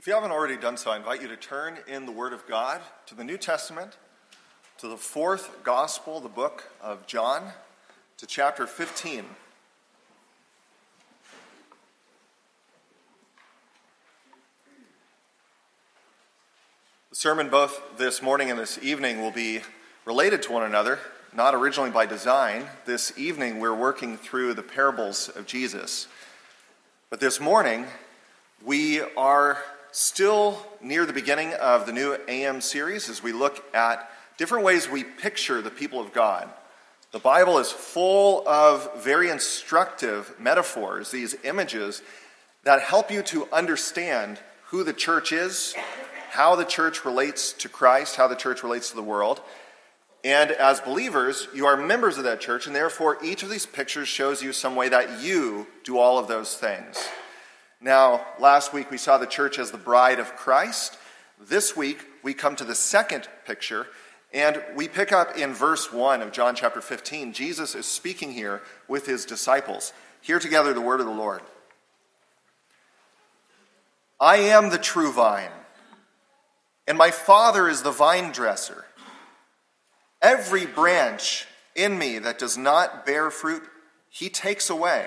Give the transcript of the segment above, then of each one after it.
If you haven't already done so, I invite you to turn in the Word of God to the New Testament, to the fourth Gospel, the book of John, to chapter 15. The sermon, both this morning and this evening, will be related to one another, not originally by design. This evening, we're working through the parables of Jesus. But this morning, we are still near the beginning of the new AM series as we look at different ways we picture the people of God. The Bible is full of very instructive metaphors, these images that help you to understand who the church is, how the church relates to Christ, how the church relates to the world. And as believers, you are members of that church, and therefore each of these pictures shows you some way that you do all of those things. Now, last week we saw the church as the bride of Christ. This week we come to the second picture, and we pick up in verse 1 of John chapter 15. Jesus is speaking here with his disciples. Hear together the word of the Lord. I am the true vine, and my Father is the vine dresser. Every branch in me that does not bear fruit, he takes away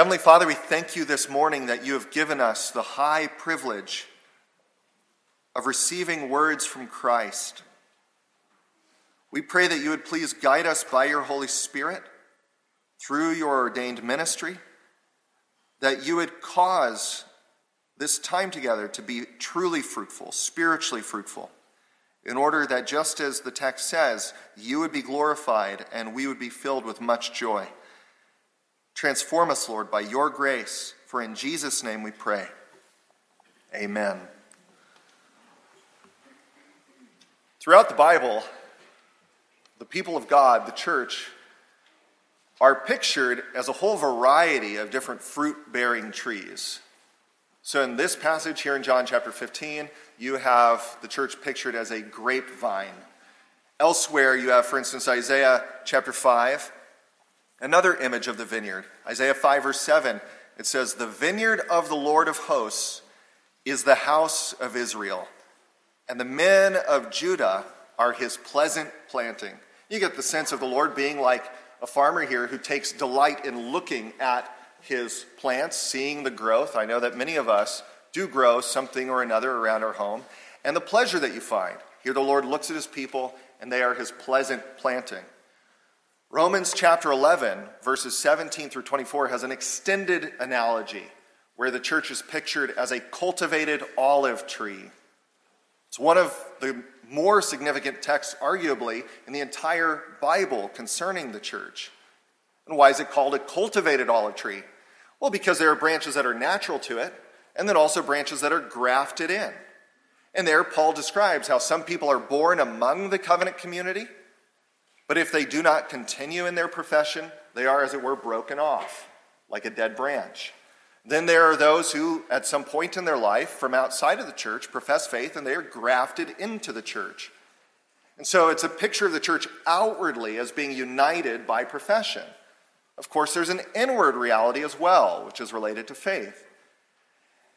Heavenly Father, we thank you this morning that you have given us the high privilege of receiving words from Christ. We pray that you would please guide us by your Holy Spirit through your ordained ministry, that you would cause this time together to be truly fruitful, spiritually fruitful, in order that just as the text says, you would be glorified and we would be filled with much joy. Transform us, Lord, by your grace, for in Jesus' name we pray. Amen. Throughout the Bible, the people of God, the church, are pictured as a whole variety of different fruit bearing trees. So, in this passage here in John chapter 15, you have the church pictured as a grapevine. Elsewhere, you have, for instance, Isaiah chapter 5 Another image of the vineyard, Isaiah 5, verse 7, it says, The vineyard of the Lord of hosts is the house of Israel, and the men of Judah are his pleasant planting. You get the sense of the Lord being like a farmer here who takes delight in looking at his plants, seeing the growth. I know that many of us do grow something or another around our home, and the pleasure that you find. Here the Lord looks at his people, and they are his pleasant planting. Romans chapter 11, verses 17 through 24, has an extended analogy where the church is pictured as a cultivated olive tree. It's one of the more significant texts, arguably, in the entire Bible concerning the church. And why is it called a cultivated olive tree? Well, because there are branches that are natural to it, and then also branches that are grafted in. And there, Paul describes how some people are born among the covenant community but if they do not continue in their profession, they are, as it were, broken off, like a dead branch. Then there are those who, at some point in their life, from outside of the church, profess faith and they are grafted into the church. And so it's a picture of the church outwardly as being united by profession. Of course, there's an inward reality as well, which is related to faith.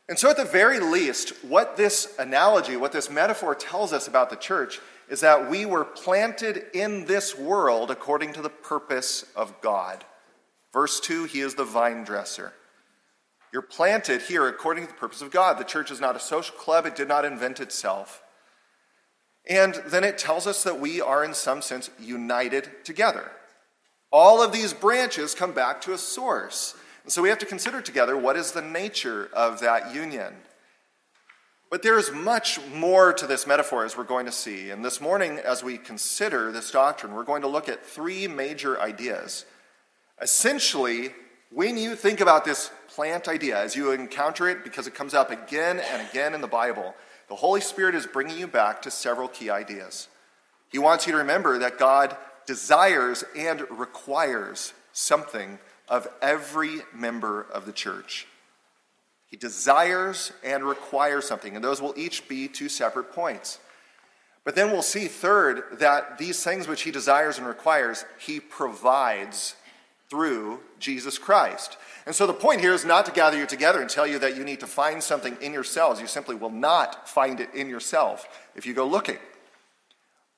And so, at the very least, what this analogy, what this metaphor tells us about the church is that we were planted in this world according to the purpose of God. Verse 2 He is the vine dresser. You're planted here according to the purpose of God. The church is not a social club, it did not invent itself. And then it tells us that we are, in some sense, united together. All of these branches come back to a source. And so we have to consider together what is the nature of that union. But there is much more to this metaphor as we're going to see. And this morning, as we consider this doctrine, we're going to look at three major ideas. Essentially, when you think about this plant idea, as you encounter it, because it comes up again and again in the Bible, the Holy Spirit is bringing you back to several key ideas. He wants you to remember that God desires and requires something of every member of the church. He desires and requires something, and those will each be two separate points. But then we'll see, third, that these things which he desires and requires, he provides through Jesus Christ. And so the point here is not to gather you together and tell you that you need to find something in yourselves. You simply will not find it in yourself if you go looking.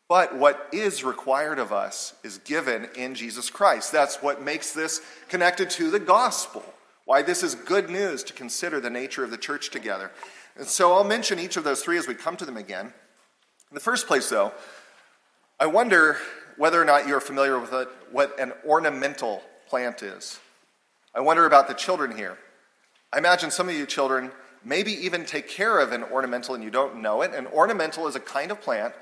But what is required of us is given in Jesus Christ. That's what makes this connected to the gospel. Why this is good news to consider the nature of the church together. And so I'll mention each of those three as we come to them again. In the first place, though, I wonder whether or not you're familiar with what an ornamental plant is. I wonder about the children here. I imagine some of you children maybe even take care of an ornamental and you don't know it. An ornamental is a kind of plant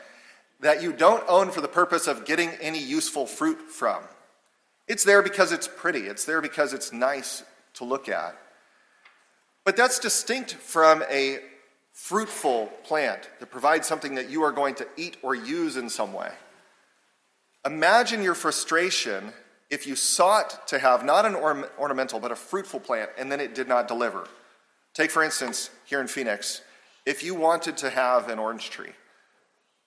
that you don't own for the purpose of getting any useful fruit from. It's there because it's pretty, it's there because it's nice to look at. But that's distinct from a fruitful plant that provides something that you are going to eat or use in some way. Imagine your frustration if you sought to have not an ornamental but a fruitful plant and then it did not deliver. Take, for instance, here in Phoenix, if you wanted to have an orange tree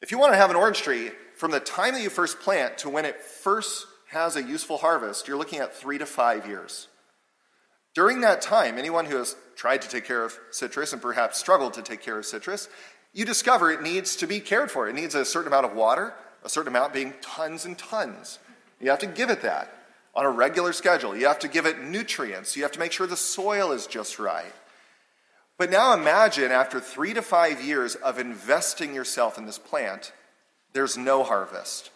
if you want to have an orange tree, from the time that you first plant to when it first has a useful harvest, you're looking at three to five years. During that time, anyone who has tried to take care of citrus and perhaps struggled to take care of citrus, you discover it needs to be cared for. It needs a certain amount of water, a certain amount being tons and tons. You have to give it that on a regular schedule. You have to give it nutrients. You have to make sure the soil is just right. But now imagine after three to five years of investing yourself in this plant, there's no harvest.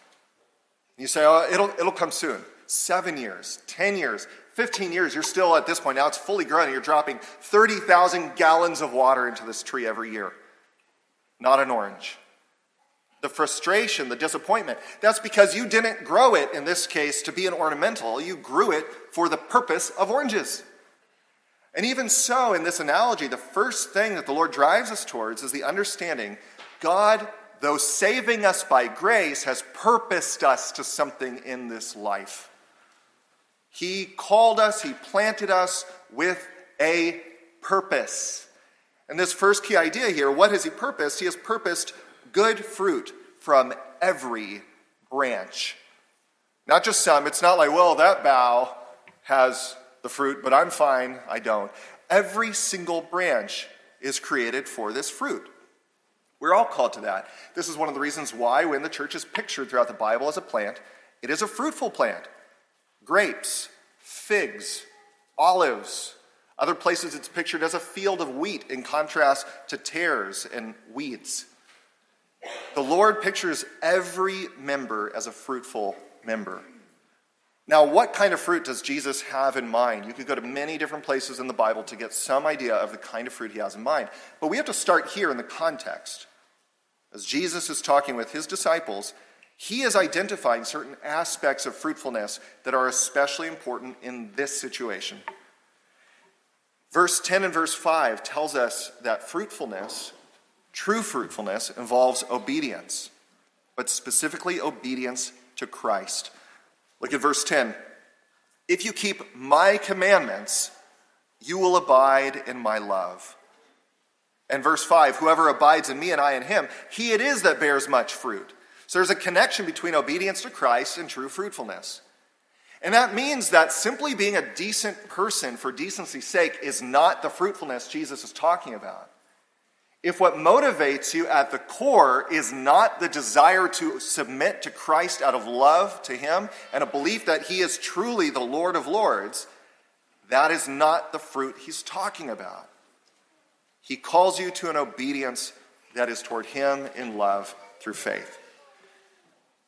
You say, oh, it'll, it'll come soon. Seven years, 10 years, 15 years, you're still at this point. Now it's fully grown and you're dropping 30,000 gallons of water into this tree every year. Not an orange. The frustration, the disappointment, that's because you didn't grow it, in this case, to be an ornamental. You grew it for the purpose of oranges. And even so, in this analogy, the first thing that the Lord drives us towards is the understanding God, though saving us by grace, has purposed us to something in this life. He called us, He planted us with a purpose. And this first key idea here what has He purposed? He has purposed good fruit from every branch. Not just some. It's not like, well, that bough has the fruit, but I'm fine, I don't. Every single branch is created for this fruit. We're all called to that. This is one of the reasons why, when the church is pictured throughout the Bible as a plant, it is a fruitful plant. Grapes, figs, olives. Other places it's pictured as a field of wheat in contrast to tares and weeds. The Lord pictures every member as a fruitful member. Now, what kind of fruit does Jesus have in mind? You could go to many different places in the Bible to get some idea of the kind of fruit he has in mind. But we have to start here in the context. As Jesus is talking with his disciples, he is identifying certain aspects of fruitfulness that are especially important in this situation. Verse 10 and verse 5 tells us that fruitfulness, true fruitfulness, involves obedience, but specifically obedience to Christ. Look at verse 10. If you keep my commandments, you will abide in my love. And verse 5 Whoever abides in me and I in him, he it is that bears much fruit. So there's a connection between obedience to Christ and true fruitfulness. And that means that simply being a decent person for decency's sake is not the fruitfulness Jesus is talking about. If what motivates you at the core is not the desire to submit to Christ out of love to Him and a belief that He is truly the Lord of Lords, that is not the fruit He's talking about. He calls you to an obedience that is toward Him in love through faith.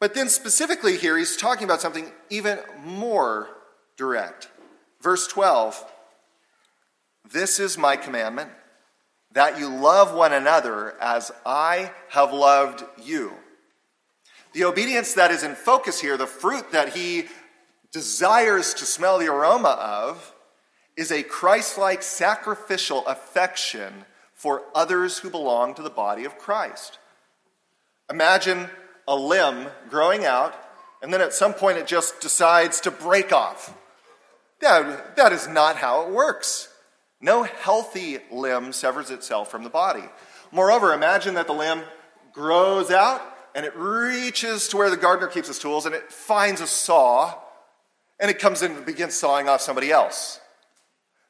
But then, specifically here, he's talking about something even more direct. Verse 12 This is my commandment, that you love one another as I have loved you. The obedience that is in focus here, the fruit that he desires to smell the aroma of, is a Christ like sacrificial affection for others who belong to the body of Christ. Imagine a limb growing out, and then at some point it just decides to break off. That, that is not how it works. No healthy limb severs itself from the body. Moreover, imagine that the limb grows out and it reaches to where the gardener keeps his tools and it finds a saw and it comes in and begins sawing off somebody else.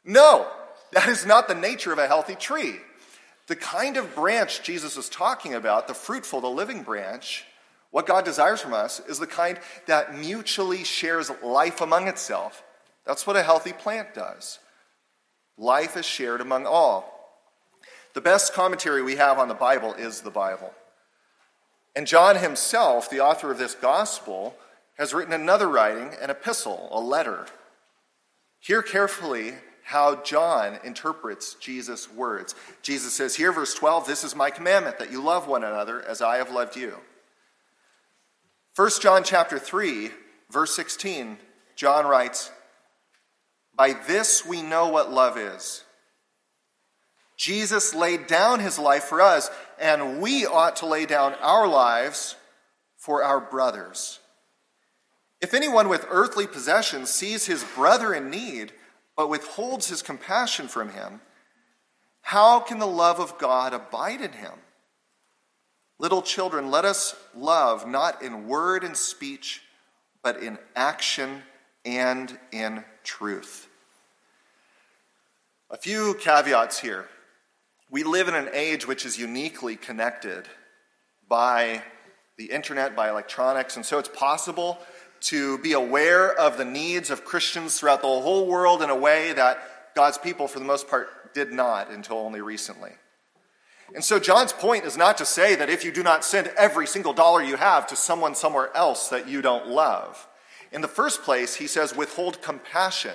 No, that is not the nature of a healthy tree. The kind of branch Jesus is talking about, the fruitful, the living branch, what God desires from us is the kind that mutually shares life among itself. That's what a healthy plant does. Life is shared among all. The best commentary we have on the Bible is the Bible. And John himself, the author of this gospel, has written another writing, an epistle, a letter. Hear carefully how John interprets Jesus' words. Jesus says here, verse 12, This is my commandment, that you love one another as I have loved you. 1 John chapter 3, verse 16, John writes, By this we know what love is. Jesus laid down his life for us, and we ought to lay down our lives for our brothers. If anyone with earthly possessions sees his brother in need, but withholds his compassion from him, how can the love of God abide in him? Little children, let us love not in word and speech, but in action and in truth. A few caveats here. We live in an age which is uniquely connected by the internet, by electronics, and so it's possible to be aware of the needs of Christians throughout the whole world in a way that God's people, for the most part, did not until only recently. And so, John's point is not to say that if you do not send every single dollar you have to someone somewhere else that you don't love. In the first place, he says, withhold compassion.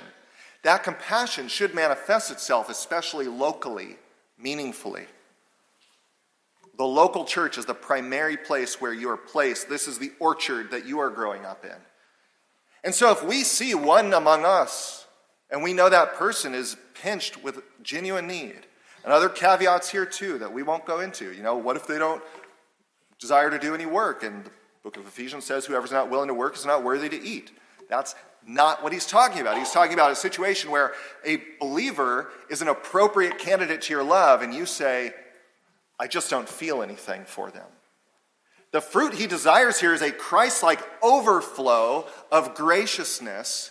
That compassion should manifest itself, especially locally, meaningfully. The local church is the primary place where you are placed. This is the orchard that you are growing up in. And so, if we see one among us and we know that person is pinched with genuine need, and other caveats here, too, that we won't go into. You know, what if they don't desire to do any work? And the book of Ephesians says, whoever's not willing to work is not worthy to eat. That's not what he's talking about. He's talking about a situation where a believer is an appropriate candidate to your love, and you say, I just don't feel anything for them. The fruit he desires here is a Christ like overflow of graciousness,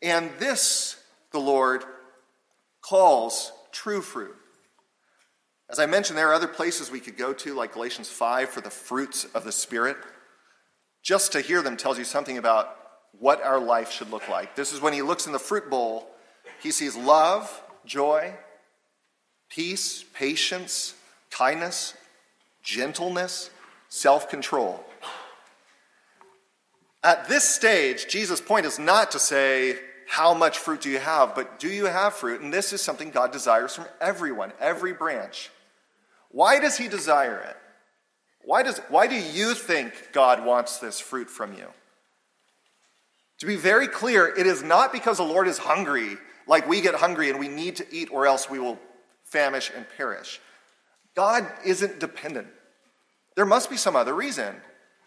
and this the Lord calls true fruit. As I mentioned, there are other places we could go to, like Galatians 5 for the fruits of the Spirit. Just to hear them tells you something about what our life should look like. This is when he looks in the fruit bowl, he sees love, joy, peace, patience, kindness, gentleness, self control. At this stage, Jesus' point is not to say, How much fruit do you have? but do you have fruit? And this is something God desires from everyone, every branch. Why does he desire it? Why, does, why do you think God wants this fruit from you? To be very clear, it is not because the Lord is hungry, like we get hungry and we need to eat or else we will famish and perish. God isn't dependent. There must be some other reason.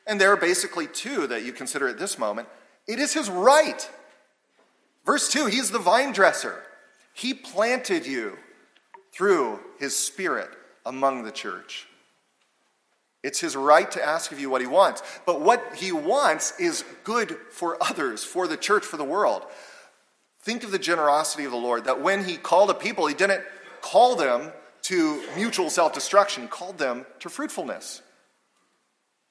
And there are basically two that you consider at this moment. It is his right. Verse 2, he's the vine dresser. He planted you through his spirit among the church. It's his right to ask of you what he wants. But what he wants is good for others, for the church, for the world. Think of the generosity of the Lord that when he called a people, he didn't call them to mutual self destruction, called them to fruitfulness,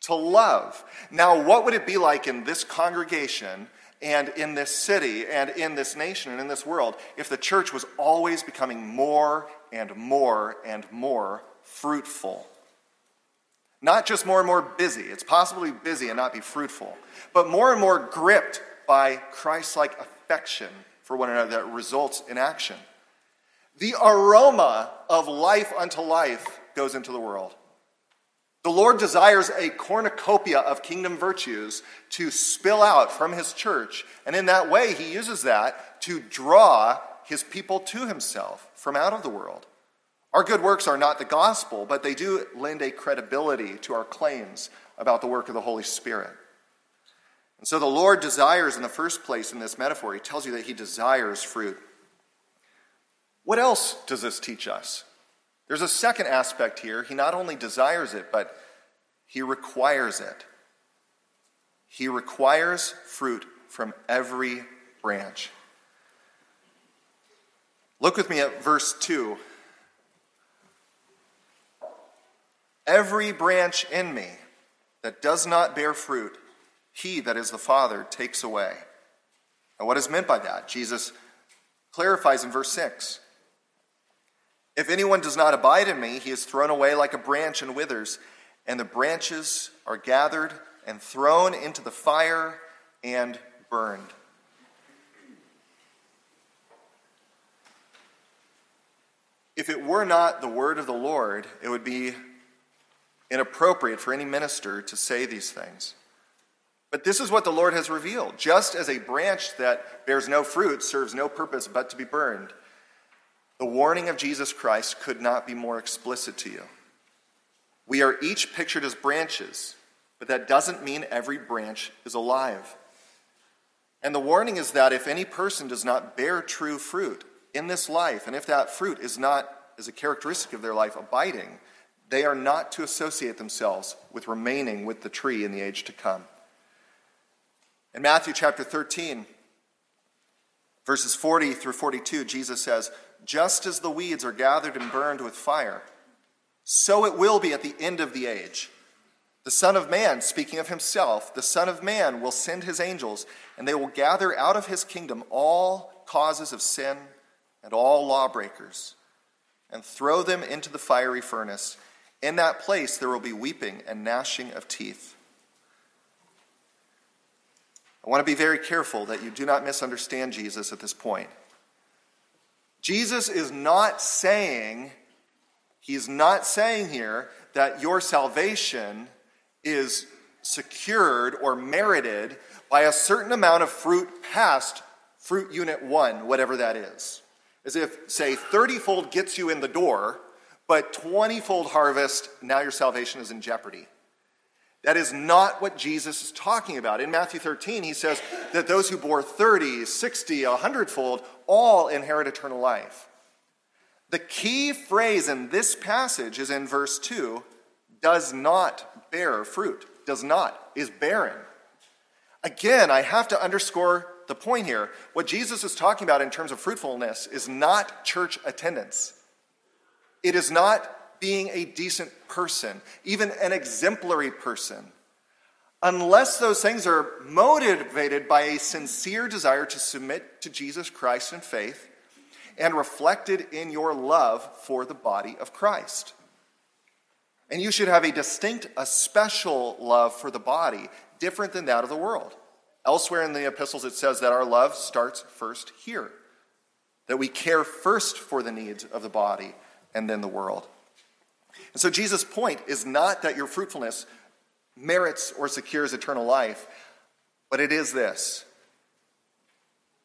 to love. Now, what would it be like in this congregation and in this city and in this nation and in this world if the church was always becoming more and more and more fruitful? Not just more and more busy. It's possible to be busy and not be fruitful, but more and more gripped by Christ like affection for one another that results in action. The aroma of life unto life goes into the world. The Lord desires a cornucopia of kingdom virtues to spill out from his church, and in that way, he uses that to draw his people to himself from out of the world. Our good works are not the gospel, but they do lend a credibility to our claims about the work of the Holy Spirit. And so the Lord desires, in the first place in this metaphor, he tells you that he desires fruit. What else does this teach us? There's a second aspect here. He not only desires it, but he requires it. He requires fruit from every branch. Look with me at verse 2 Every branch in me that does not bear fruit, he that is the Father takes away. And what is meant by that? Jesus clarifies in verse 6. If anyone does not abide in me, he is thrown away like a branch and withers, and the branches are gathered and thrown into the fire and burned. If it were not the word of the Lord, it would be inappropriate for any minister to say these things. But this is what the Lord has revealed. Just as a branch that bears no fruit serves no purpose but to be burned, the warning of Jesus Christ could not be more explicit to you. We are each pictured as branches, but that doesn't mean every branch is alive. And the warning is that if any person does not bear true fruit in this life, and if that fruit is not, as a characteristic of their life, abiding, they are not to associate themselves with remaining with the tree in the age to come. In Matthew chapter 13, verses 40 through 42, Jesus says, Just as the weeds are gathered and burned with fire, so it will be at the end of the age. The Son of Man, speaking of himself, the Son of Man will send his angels, and they will gather out of his kingdom all causes of sin and all lawbreakers, and throw them into the fiery furnace. In that place there will be weeping and gnashing of teeth. I want to be very careful that you do not misunderstand Jesus at this point. Jesus is not saying, he's not saying here that your salvation is secured or merited by a certain amount of fruit past fruit unit one, whatever that is. As if, say, 30 fold gets you in the door, but 20 fold harvest, now your salvation is in jeopardy. That is not what Jesus is talking about. In Matthew 13, he says that those who bore 30, 60, 100 fold all inherit eternal life. The key phrase in this passage is in verse 2 does not bear fruit, does not, is barren. Again, I have to underscore the point here. What Jesus is talking about in terms of fruitfulness is not church attendance. It is not being a decent person, even an exemplary person, unless those things are motivated by a sincere desire to submit to Jesus Christ in faith and reflected in your love for the body of Christ. And you should have a distinct, a special love for the body, different than that of the world. Elsewhere in the epistles, it says that our love starts first here, that we care first for the needs of the body and then the world. And so Jesus' point is not that your fruitfulness merits or secures eternal life, but it is this.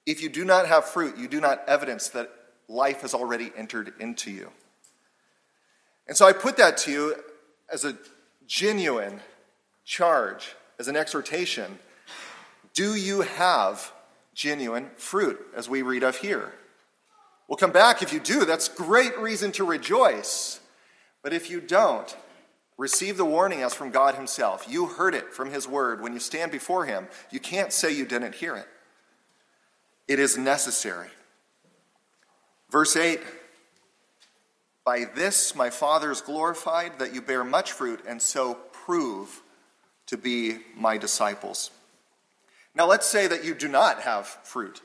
If you do not have fruit, you do not evidence that life has already entered into you. And so I put that to you as a genuine charge, as an exhortation. Do you have genuine fruit, as we read of here? We'll come back if you do. That's great reason to rejoice. But if you don't, receive the warning as from God Himself. You heard it from His Word. When you stand before Him, you can't say you didn't hear it. It is necessary. Verse 8 By this my Father is glorified, that you bear much fruit, and so prove to be my disciples. Now, let's say that you do not have fruit.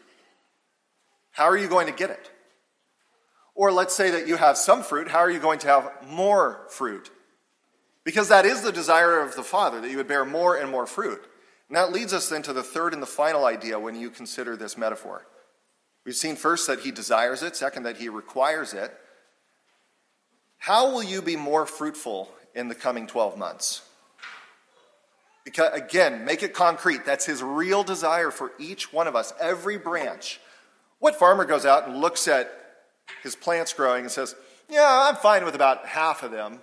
How are you going to get it? Or let's say that you have some fruit. How are you going to have more fruit? Because that is the desire of the Father, that you would bear more and more fruit. And that leads us then to the third and the final idea when you consider this metaphor. We've seen first that he desires it, second, that he requires it. How will you be more fruitful in the coming 12 months? Because, again, make it concrete. That's his real desire for each one of us, every branch. What farmer goes out and looks at his plants growing and says, Yeah, I'm fine with about half of them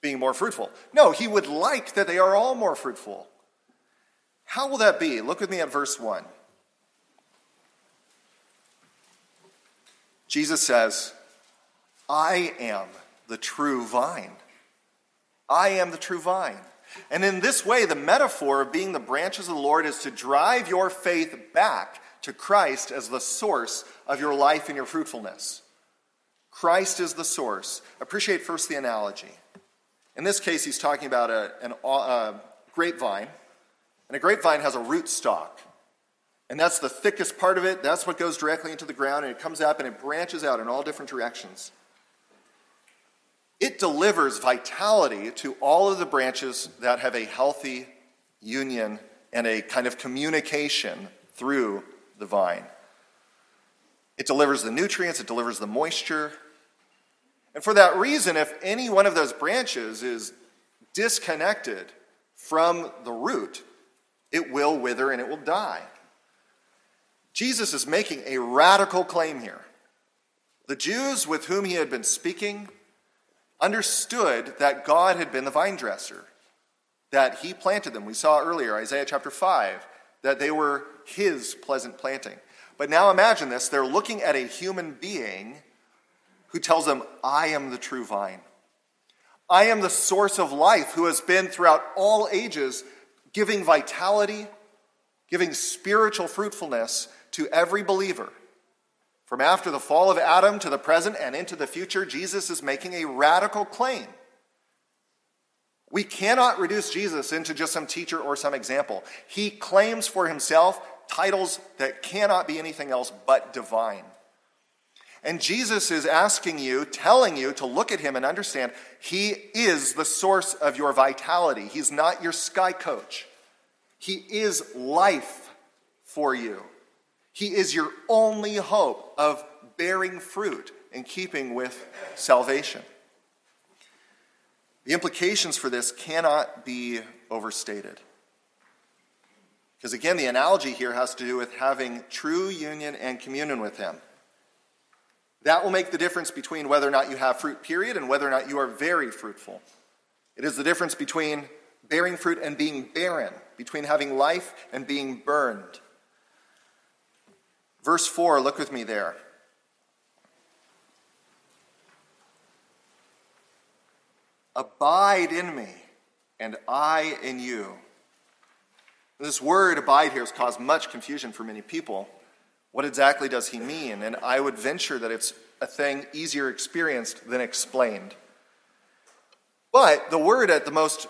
being more fruitful? No, he would like that they are all more fruitful. How will that be? Look with me at verse 1. Jesus says, I am the true vine. I am the true vine. And in this way, the metaphor of being the branches of the Lord is to drive your faith back to Christ as the source of your life and your fruitfulness. Christ is the source. Appreciate first the analogy. In this case, he's talking about a, an, a grapevine, and a grapevine has a root stalk. And that's the thickest part of it. That's what goes directly into the ground, and it comes up and it branches out in all different directions. It delivers vitality to all of the branches that have a healthy union and a kind of communication through the vine. It delivers the nutrients, it delivers the moisture. And for that reason, if any one of those branches is disconnected from the root, it will wither and it will die. Jesus is making a radical claim here. The Jews with whom he had been speaking understood that God had been the vine dresser, that he planted them. We saw earlier, Isaiah chapter 5, that they were his pleasant planting. But now imagine this they're looking at a human being who tells them, I am the true vine. I am the source of life who has been throughout all ages giving vitality, giving spiritual fruitfulness to every believer. From after the fall of Adam to the present and into the future, Jesus is making a radical claim. We cannot reduce Jesus into just some teacher or some example. He claims for himself titles that cannot be anything else but divine. And Jesus is asking you, telling you to look at him and understand he is the source of your vitality. He's not your sky coach, he is life for you. He is your only hope of bearing fruit in keeping with salvation. The implications for this cannot be overstated. Because again, the analogy here has to do with having true union and communion with Him. That will make the difference between whether or not you have fruit, period, and whether or not you are very fruitful. It is the difference between bearing fruit and being barren, between having life and being burned. Verse 4, look with me there. Abide in me, and I in you. This word abide here has caused much confusion for many people. What exactly does he mean? And I would venture that it's a thing easier experienced than explained. But the word at the most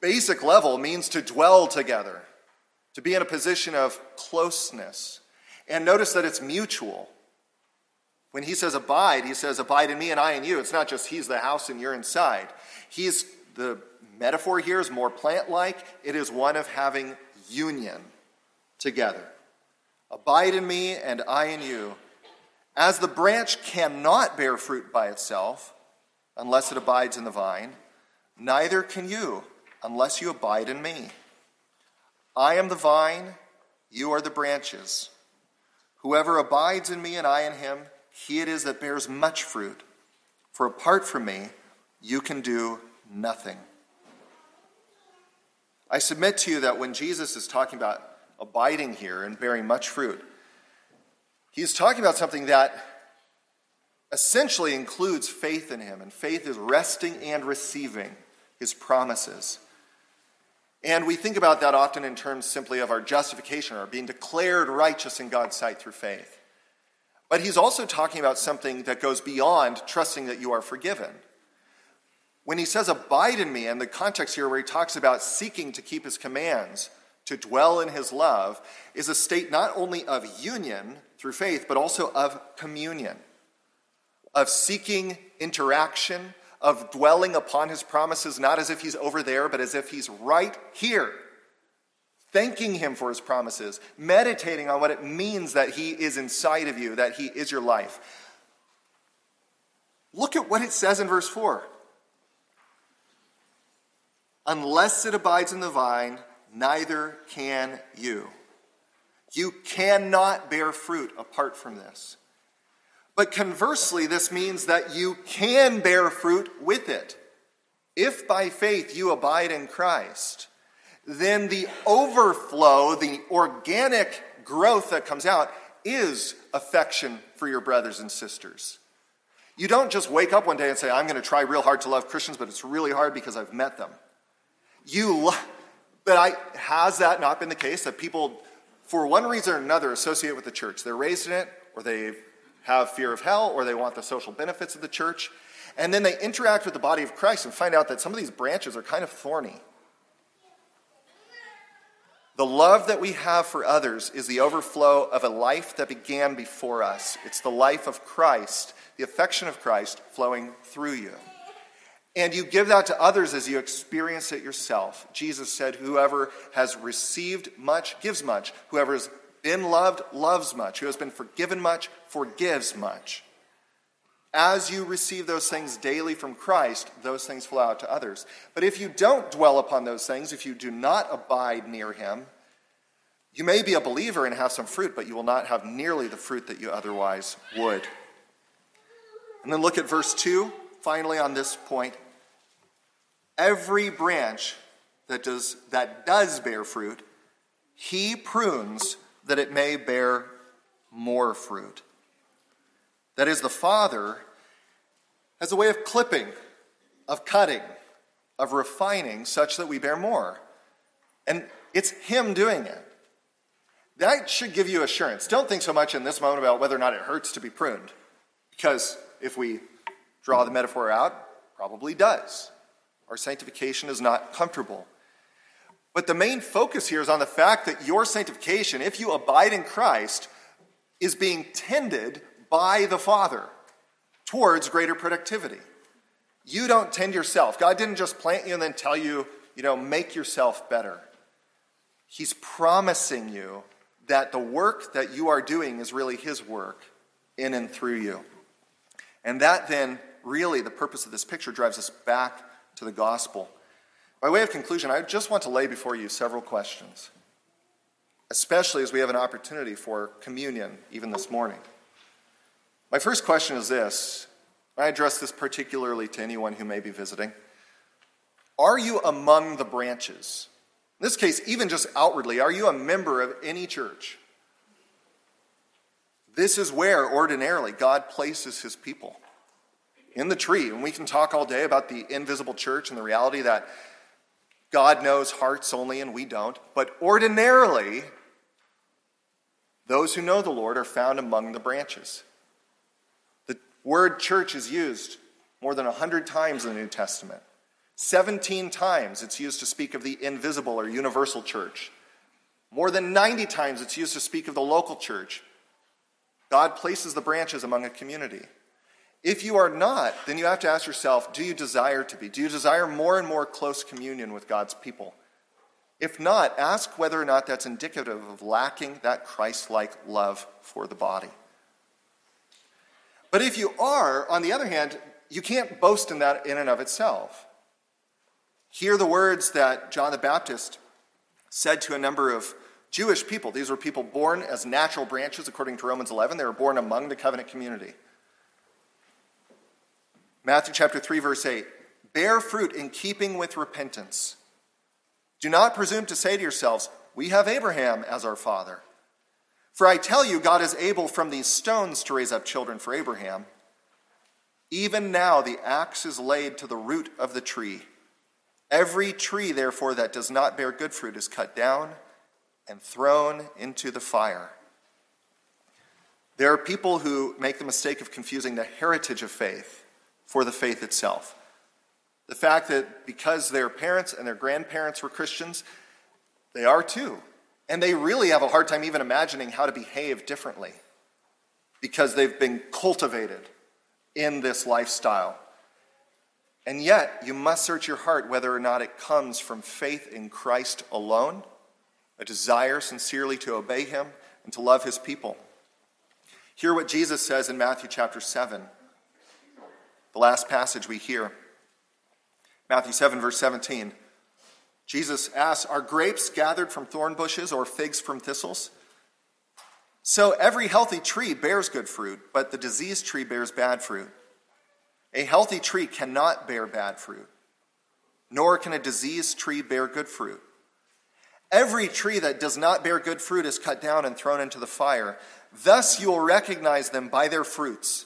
basic level means to dwell together, to be in a position of closeness. And notice that it's mutual. When he says abide, he says, Abide in me and I in you. It's not just he's the house and you're inside. He's the metaphor here is more plant like, it is one of having union together. Abide in me and I in you. As the branch cannot bear fruit by itself unless it abides in the vine, neither can you unless you abide in me. I am the vine, you are the branches. Whoever abides in me and I in him, he it is that bears much fruit. For apart from me, you can do nothing. I submit to you that when Jesus is talking about abiding here and bearing much fruit, he's talking about something that essentially includes faith in him, and faith is resting and receiving his promises. And we think about that often in terms simply of our justification or being declared righteous in God's sight through faith. But he's also talking about something that goes beyond trusting that you are forgiven. When he says, Abide in me, and the context here where he talks about seeking to keep his commands, to dwell in his love, is a state not only of union through faith, but also of communion, of seeking interaction, of dwelling upon his promises, not as if he's over there, but as if he's right here, thanking him for his promises, meditating on what it means that he is inside of you, that he is your life. Look at what it says in verse 4. Unless it abides in the vine, neither can you. You cannot bear fruit apart from this. But conversely, this means that you can bear fruit with it. If by faith you abide in Christ, then the overflow, the organic growth that comes out, is affection for your brothers and sisters. You don't just wake up one day and say, I'm going to try real hard to love Christians, but it's really hard because I've met them. You, lo- but I, has that not been the case that people, for one reason or another, associate with the church? They're raised in it, or they have fear of hell, or they want the social benefits of the church, and then they interact with the body of Christ and find out that some of these branches are kind of thorny. The love that we have for others is the overflow of a life that began before us. It's the life of Christ, the affection of Christ flowing through you. And you give that to others as you experience it yourself. Jesus said, Whoever has received much gives much. Whoever has been loved loves much. Who has been forgiven much forgives much. As you receive those things daily from Christ, those things flow out to others. But if you don't dwell upon those things, if you do not abide near Him, you may be a believer and have some fruit, but you will not have nearly the fruit that you otherwise would. And then look at verse 2, finally, on this point. Every branch that does, that does bear fruit, he prunes that it may bear more fruit. That is, the Father has a way of clipping, of cutting, of refining such that we bear more. And it's Him doing it. That should give you assurance. Don't think so much in this moment about whether or not it hurts to be pruned, because if we draw the metaphor out, probably does. Our sanctification is not comfortable. But the main focus here is on the fact that your sanctification, if you abide in Christ, is being tended by the Father towards greater productivity. You don't tend yourself. God didn't just plant you and then tell you, you know, make yourself better. He's promising you that the work that you are doing is really His work in and through you. And that then, really, the purpose of this picture drives us back to the gospel. By way of conclusion, I just want to lay before you several questions, especially as we have an opportunity for communion even this morning. My first question is this I address this particularly to anyone who may be visiting. Are you among the branches? In this case, even just outwardly, are you a member of any church? This is where ordinarily God places his people in the tree. And we can talk all day about the invisible church and the reality that God knows hearts only and we don't. But ordinarily, those who know the Lord are found among the branches. The word church is used more than 100 times in the New Testament. 17 times it's used to speak of the invisible or universal church. More than 90 times it's used to speak of the local church. God places the branches among a community. If you are not, then you have to ask yourself do you desire to be? Do you desire more and more close communion with God's people? If not, ask whether or not that's indicative of lacking that Christ like love for the body. But if you are, on the other hand, you can't boast in that in and of itself. Hear the words that John the Baptist said to a number of Jewish people. These were people born as natural branches, according to Romans 11. They were born among the covenant community. Matthew chapter 3 verse 8. Bear fruit in keeping with repentance. Do not presume to say to yourselves, we have Abraham as our father. For I tell you, God is able from these stones to raise up children for Abraham. Even now the axe is laid to the root of the tree. Every tree, therefore, that does not bear good fruit is cut down and thrown into the fire. There are people who make the mistake of confusing the heritage of faith for the faith itself. The fact that because their parents and their grandparents were Christians, they are too. And they really have a hard time even imagining how to behave differently because they've been cultivated in this lifestyle. And yet, you must search your heart whether or not it comes from faith in Christ alone, a desire sincerely to obey Him and to love His people. Hear what Jesus says in Matthew chapter 7, the last passage we hear. Matthew 7, verse 17. Jesus asks, Are grapes gathered from thorn bushes or figs from thistles? So every healthy tree bears good fruit, but the diseased tree bears bad fruit. A healthy tree cannot bear bad fruit, nor can a diseased tree bear good fruit. Every tree that does not bear good fruit is cut down and thrown into the fire. Thus you will recognize them by their fruits.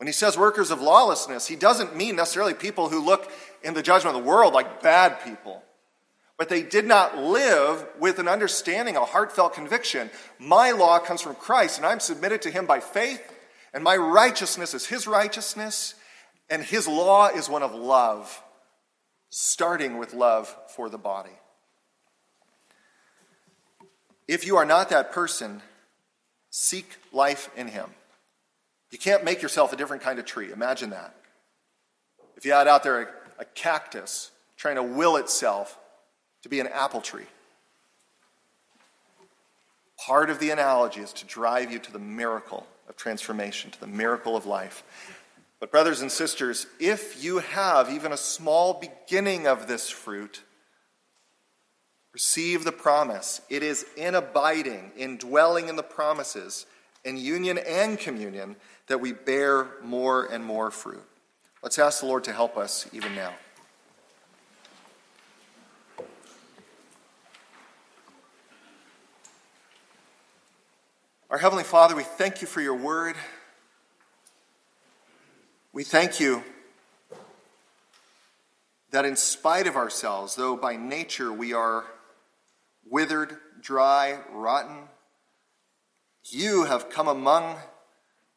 When he says workers of lawlessness, he doesn't mean necessarily people who look in the judgment of the world like bad people but they did not live with an understanding, a heartfelt conviction. My law comes from Christ, and I'm submitted to him by faith, and my righteousness is his righteousness, and his law is one of love, starting with love for the body. If you are not that person, seek life in him. You can't make yourself a different kind of tree. Imagine that. If you had out there a, a cactus trying to will itself to be an apple tree. Part of the analogy is to drive you to the miracle of transformation, to the miracle of life. But, brothers and sisters, if you have even a small beginning of this fruit, receive the promise. It is in abiding, in dwelling in the promises, in union and communion, that we bear more and more fruit. Let's ask the Lord to help us even now. Our Heavenly Father, we thank you for your word. We thank you that in spite of ourselves, though by nature we are withered, dry, rotten, you have come among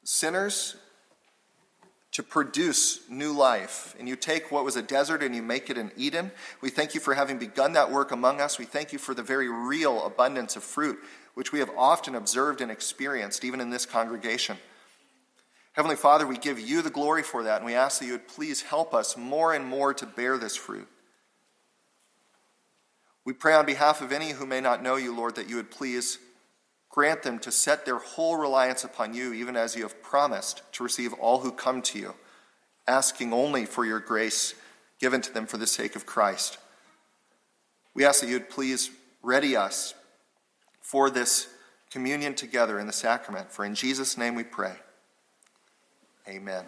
sinners to produce new life. And you take what was a desert and you make it an Eden. We thank you for having begun that work among us. We thank you for the very real abundance of fruit which we have often observed and experienced, even in this congregation. Heavenly Father, we give you the glory for that, and we ask that you would please help us more and more to bear this fruit. We pray on behalf of any who may not know you, Lord, that you would please grant them to set their whole reliance upon you, even as you have promised to receive all who come to you, asking only for your grace given to them for the sake of Christ. We ask that you would please ready us for this communion together in the sacrament. For in Jesus' name we pray. Amen.